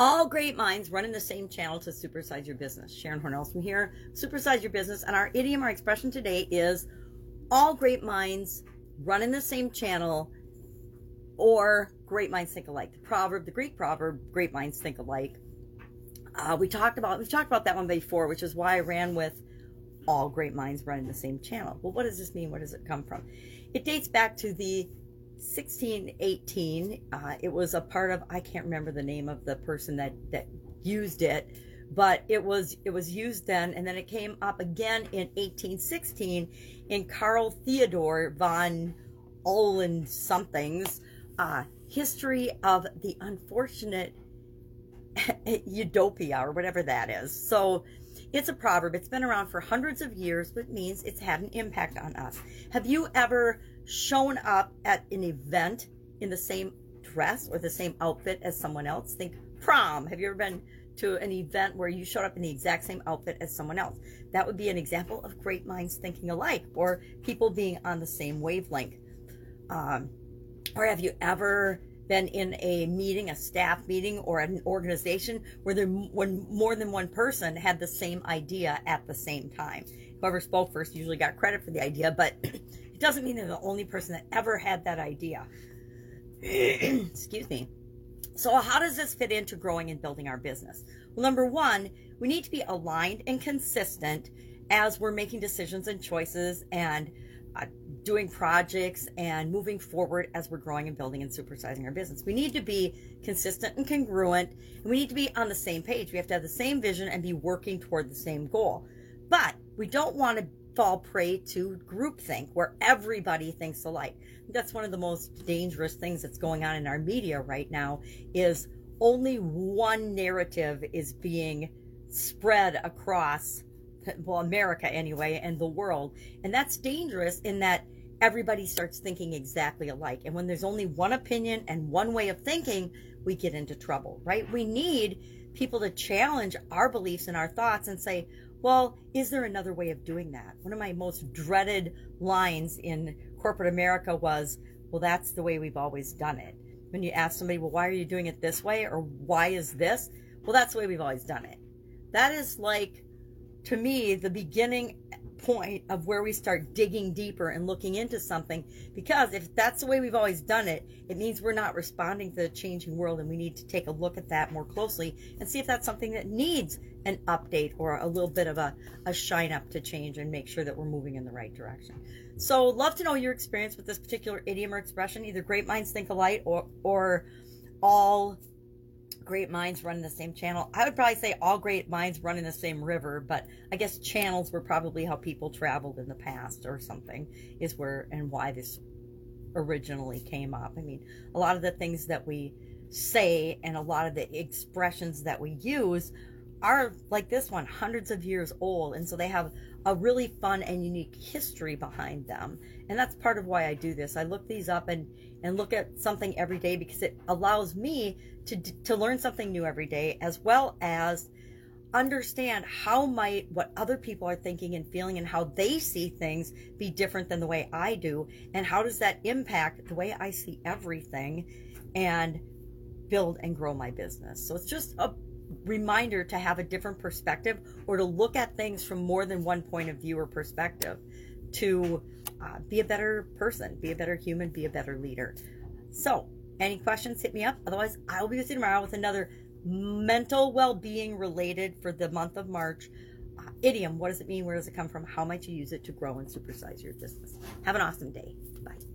All great minds running the same channel to supersize your business. Sharon Hornells from here, supersize your business. And our idiom, our expression today is all great minds running the same channel or great minds think alike. The proverb, the Greek proverb, great minds think alike. Uh, we talked about, we've talked about that one before, which is why I ran with all great minds running the same channel. Well, what does this mean? Where does it come from? It dates back to the 1618. Uh, it was a part of I can't remember the name of the person that that used it, but it was it was used then, and then it came up again in 1816 in Carl Theodor von Olin something's uh, history of the unfortunate utopia or whatever that is. So it's a proverb. It's been around for hundreds of years, but means it's had an impact on us. Have you ever shown up at an event in the same dress or the same outfit as someone else? Think prom. Have you ever been to an event where you showed up in the exact same outfit as someone else? That would be an example of great minds thinking alike or people being on the same wavelength. Um, or have you ever been in a meeting, a staff meeting, or an organization where there when more than one person had the same idea at the same time. Whoever spoke first usually got credit for the idea, but it doesn't mean they're the only person that ever had that idea. Excuse me. So, how does this fit into growing and building our business? Well, number one, we need to be aligned and consistent as we're making decisions and choices and doing projects and moving forward as we're growing and building and supersizing our business. We need to be consistent and congruent, and we need to be on the same page. We have to have the same vision and be working toward the same goal. But we don't want to fall prey to groupthink where everybody thinks alike. That's one of the most dangerous things that's going on in our media right now is only one narrative is being spread across well, America anyway, and the world. And that's dangerous in that everybody starts thinking exactly alike. And when there's only one opinion and one way of thinking, we get into trouble, right? We need people to challenge our beliefs and our thoughts and say, well, is there another way of doing that? One of my most dreaded lines in corporate America was, well, that's the way we've always done it. When you ask somebody, well, why are you doing it this way? Or why is this? Well, that's the way we've always done it. That is like to me, the beginning point of where we start digging deeper and looking into something. Because if that's the way we've always done it, it means we're not responding to the changing world, and we need to take a look at that more closely and see if that's something that needs an update or a little bit of a, a shine up to change and make sure that we're moving in the right direction. So, love to know your experience with this particular idiom or expression. Either great minds think alike or, or all great minds run in the same channel. I would probably say all great minds run in the same river, but I guess channels were probably how people traveled in the past or something, is where and why this originally came up. I mean, a lot of the things that we say and a lot of the expressions that we use are like this one, hundreds of years old. And so they have a really fun and unique history behind them. And that's part of why I do this. I look these up and, and look at something every day because it allows me to, to learn something new every day, as well as understand how might what other people are thinking and feeling and how they see things be different than the way I do and how does that impact the way I see everything and build and grow my business. So it's just a reminder to have a different perspective or to look at things from more than one point of view or perspective to uh, be a better person, be a better human, be a better leader. So, any questions, hit me up. Otherwise, I will be with you tomorrow with another mental well being related for the month of March. Uh, idiom what does it mean? Where does it come from? How might you use it to grow and supersize your business? Have an awesome day. Bye.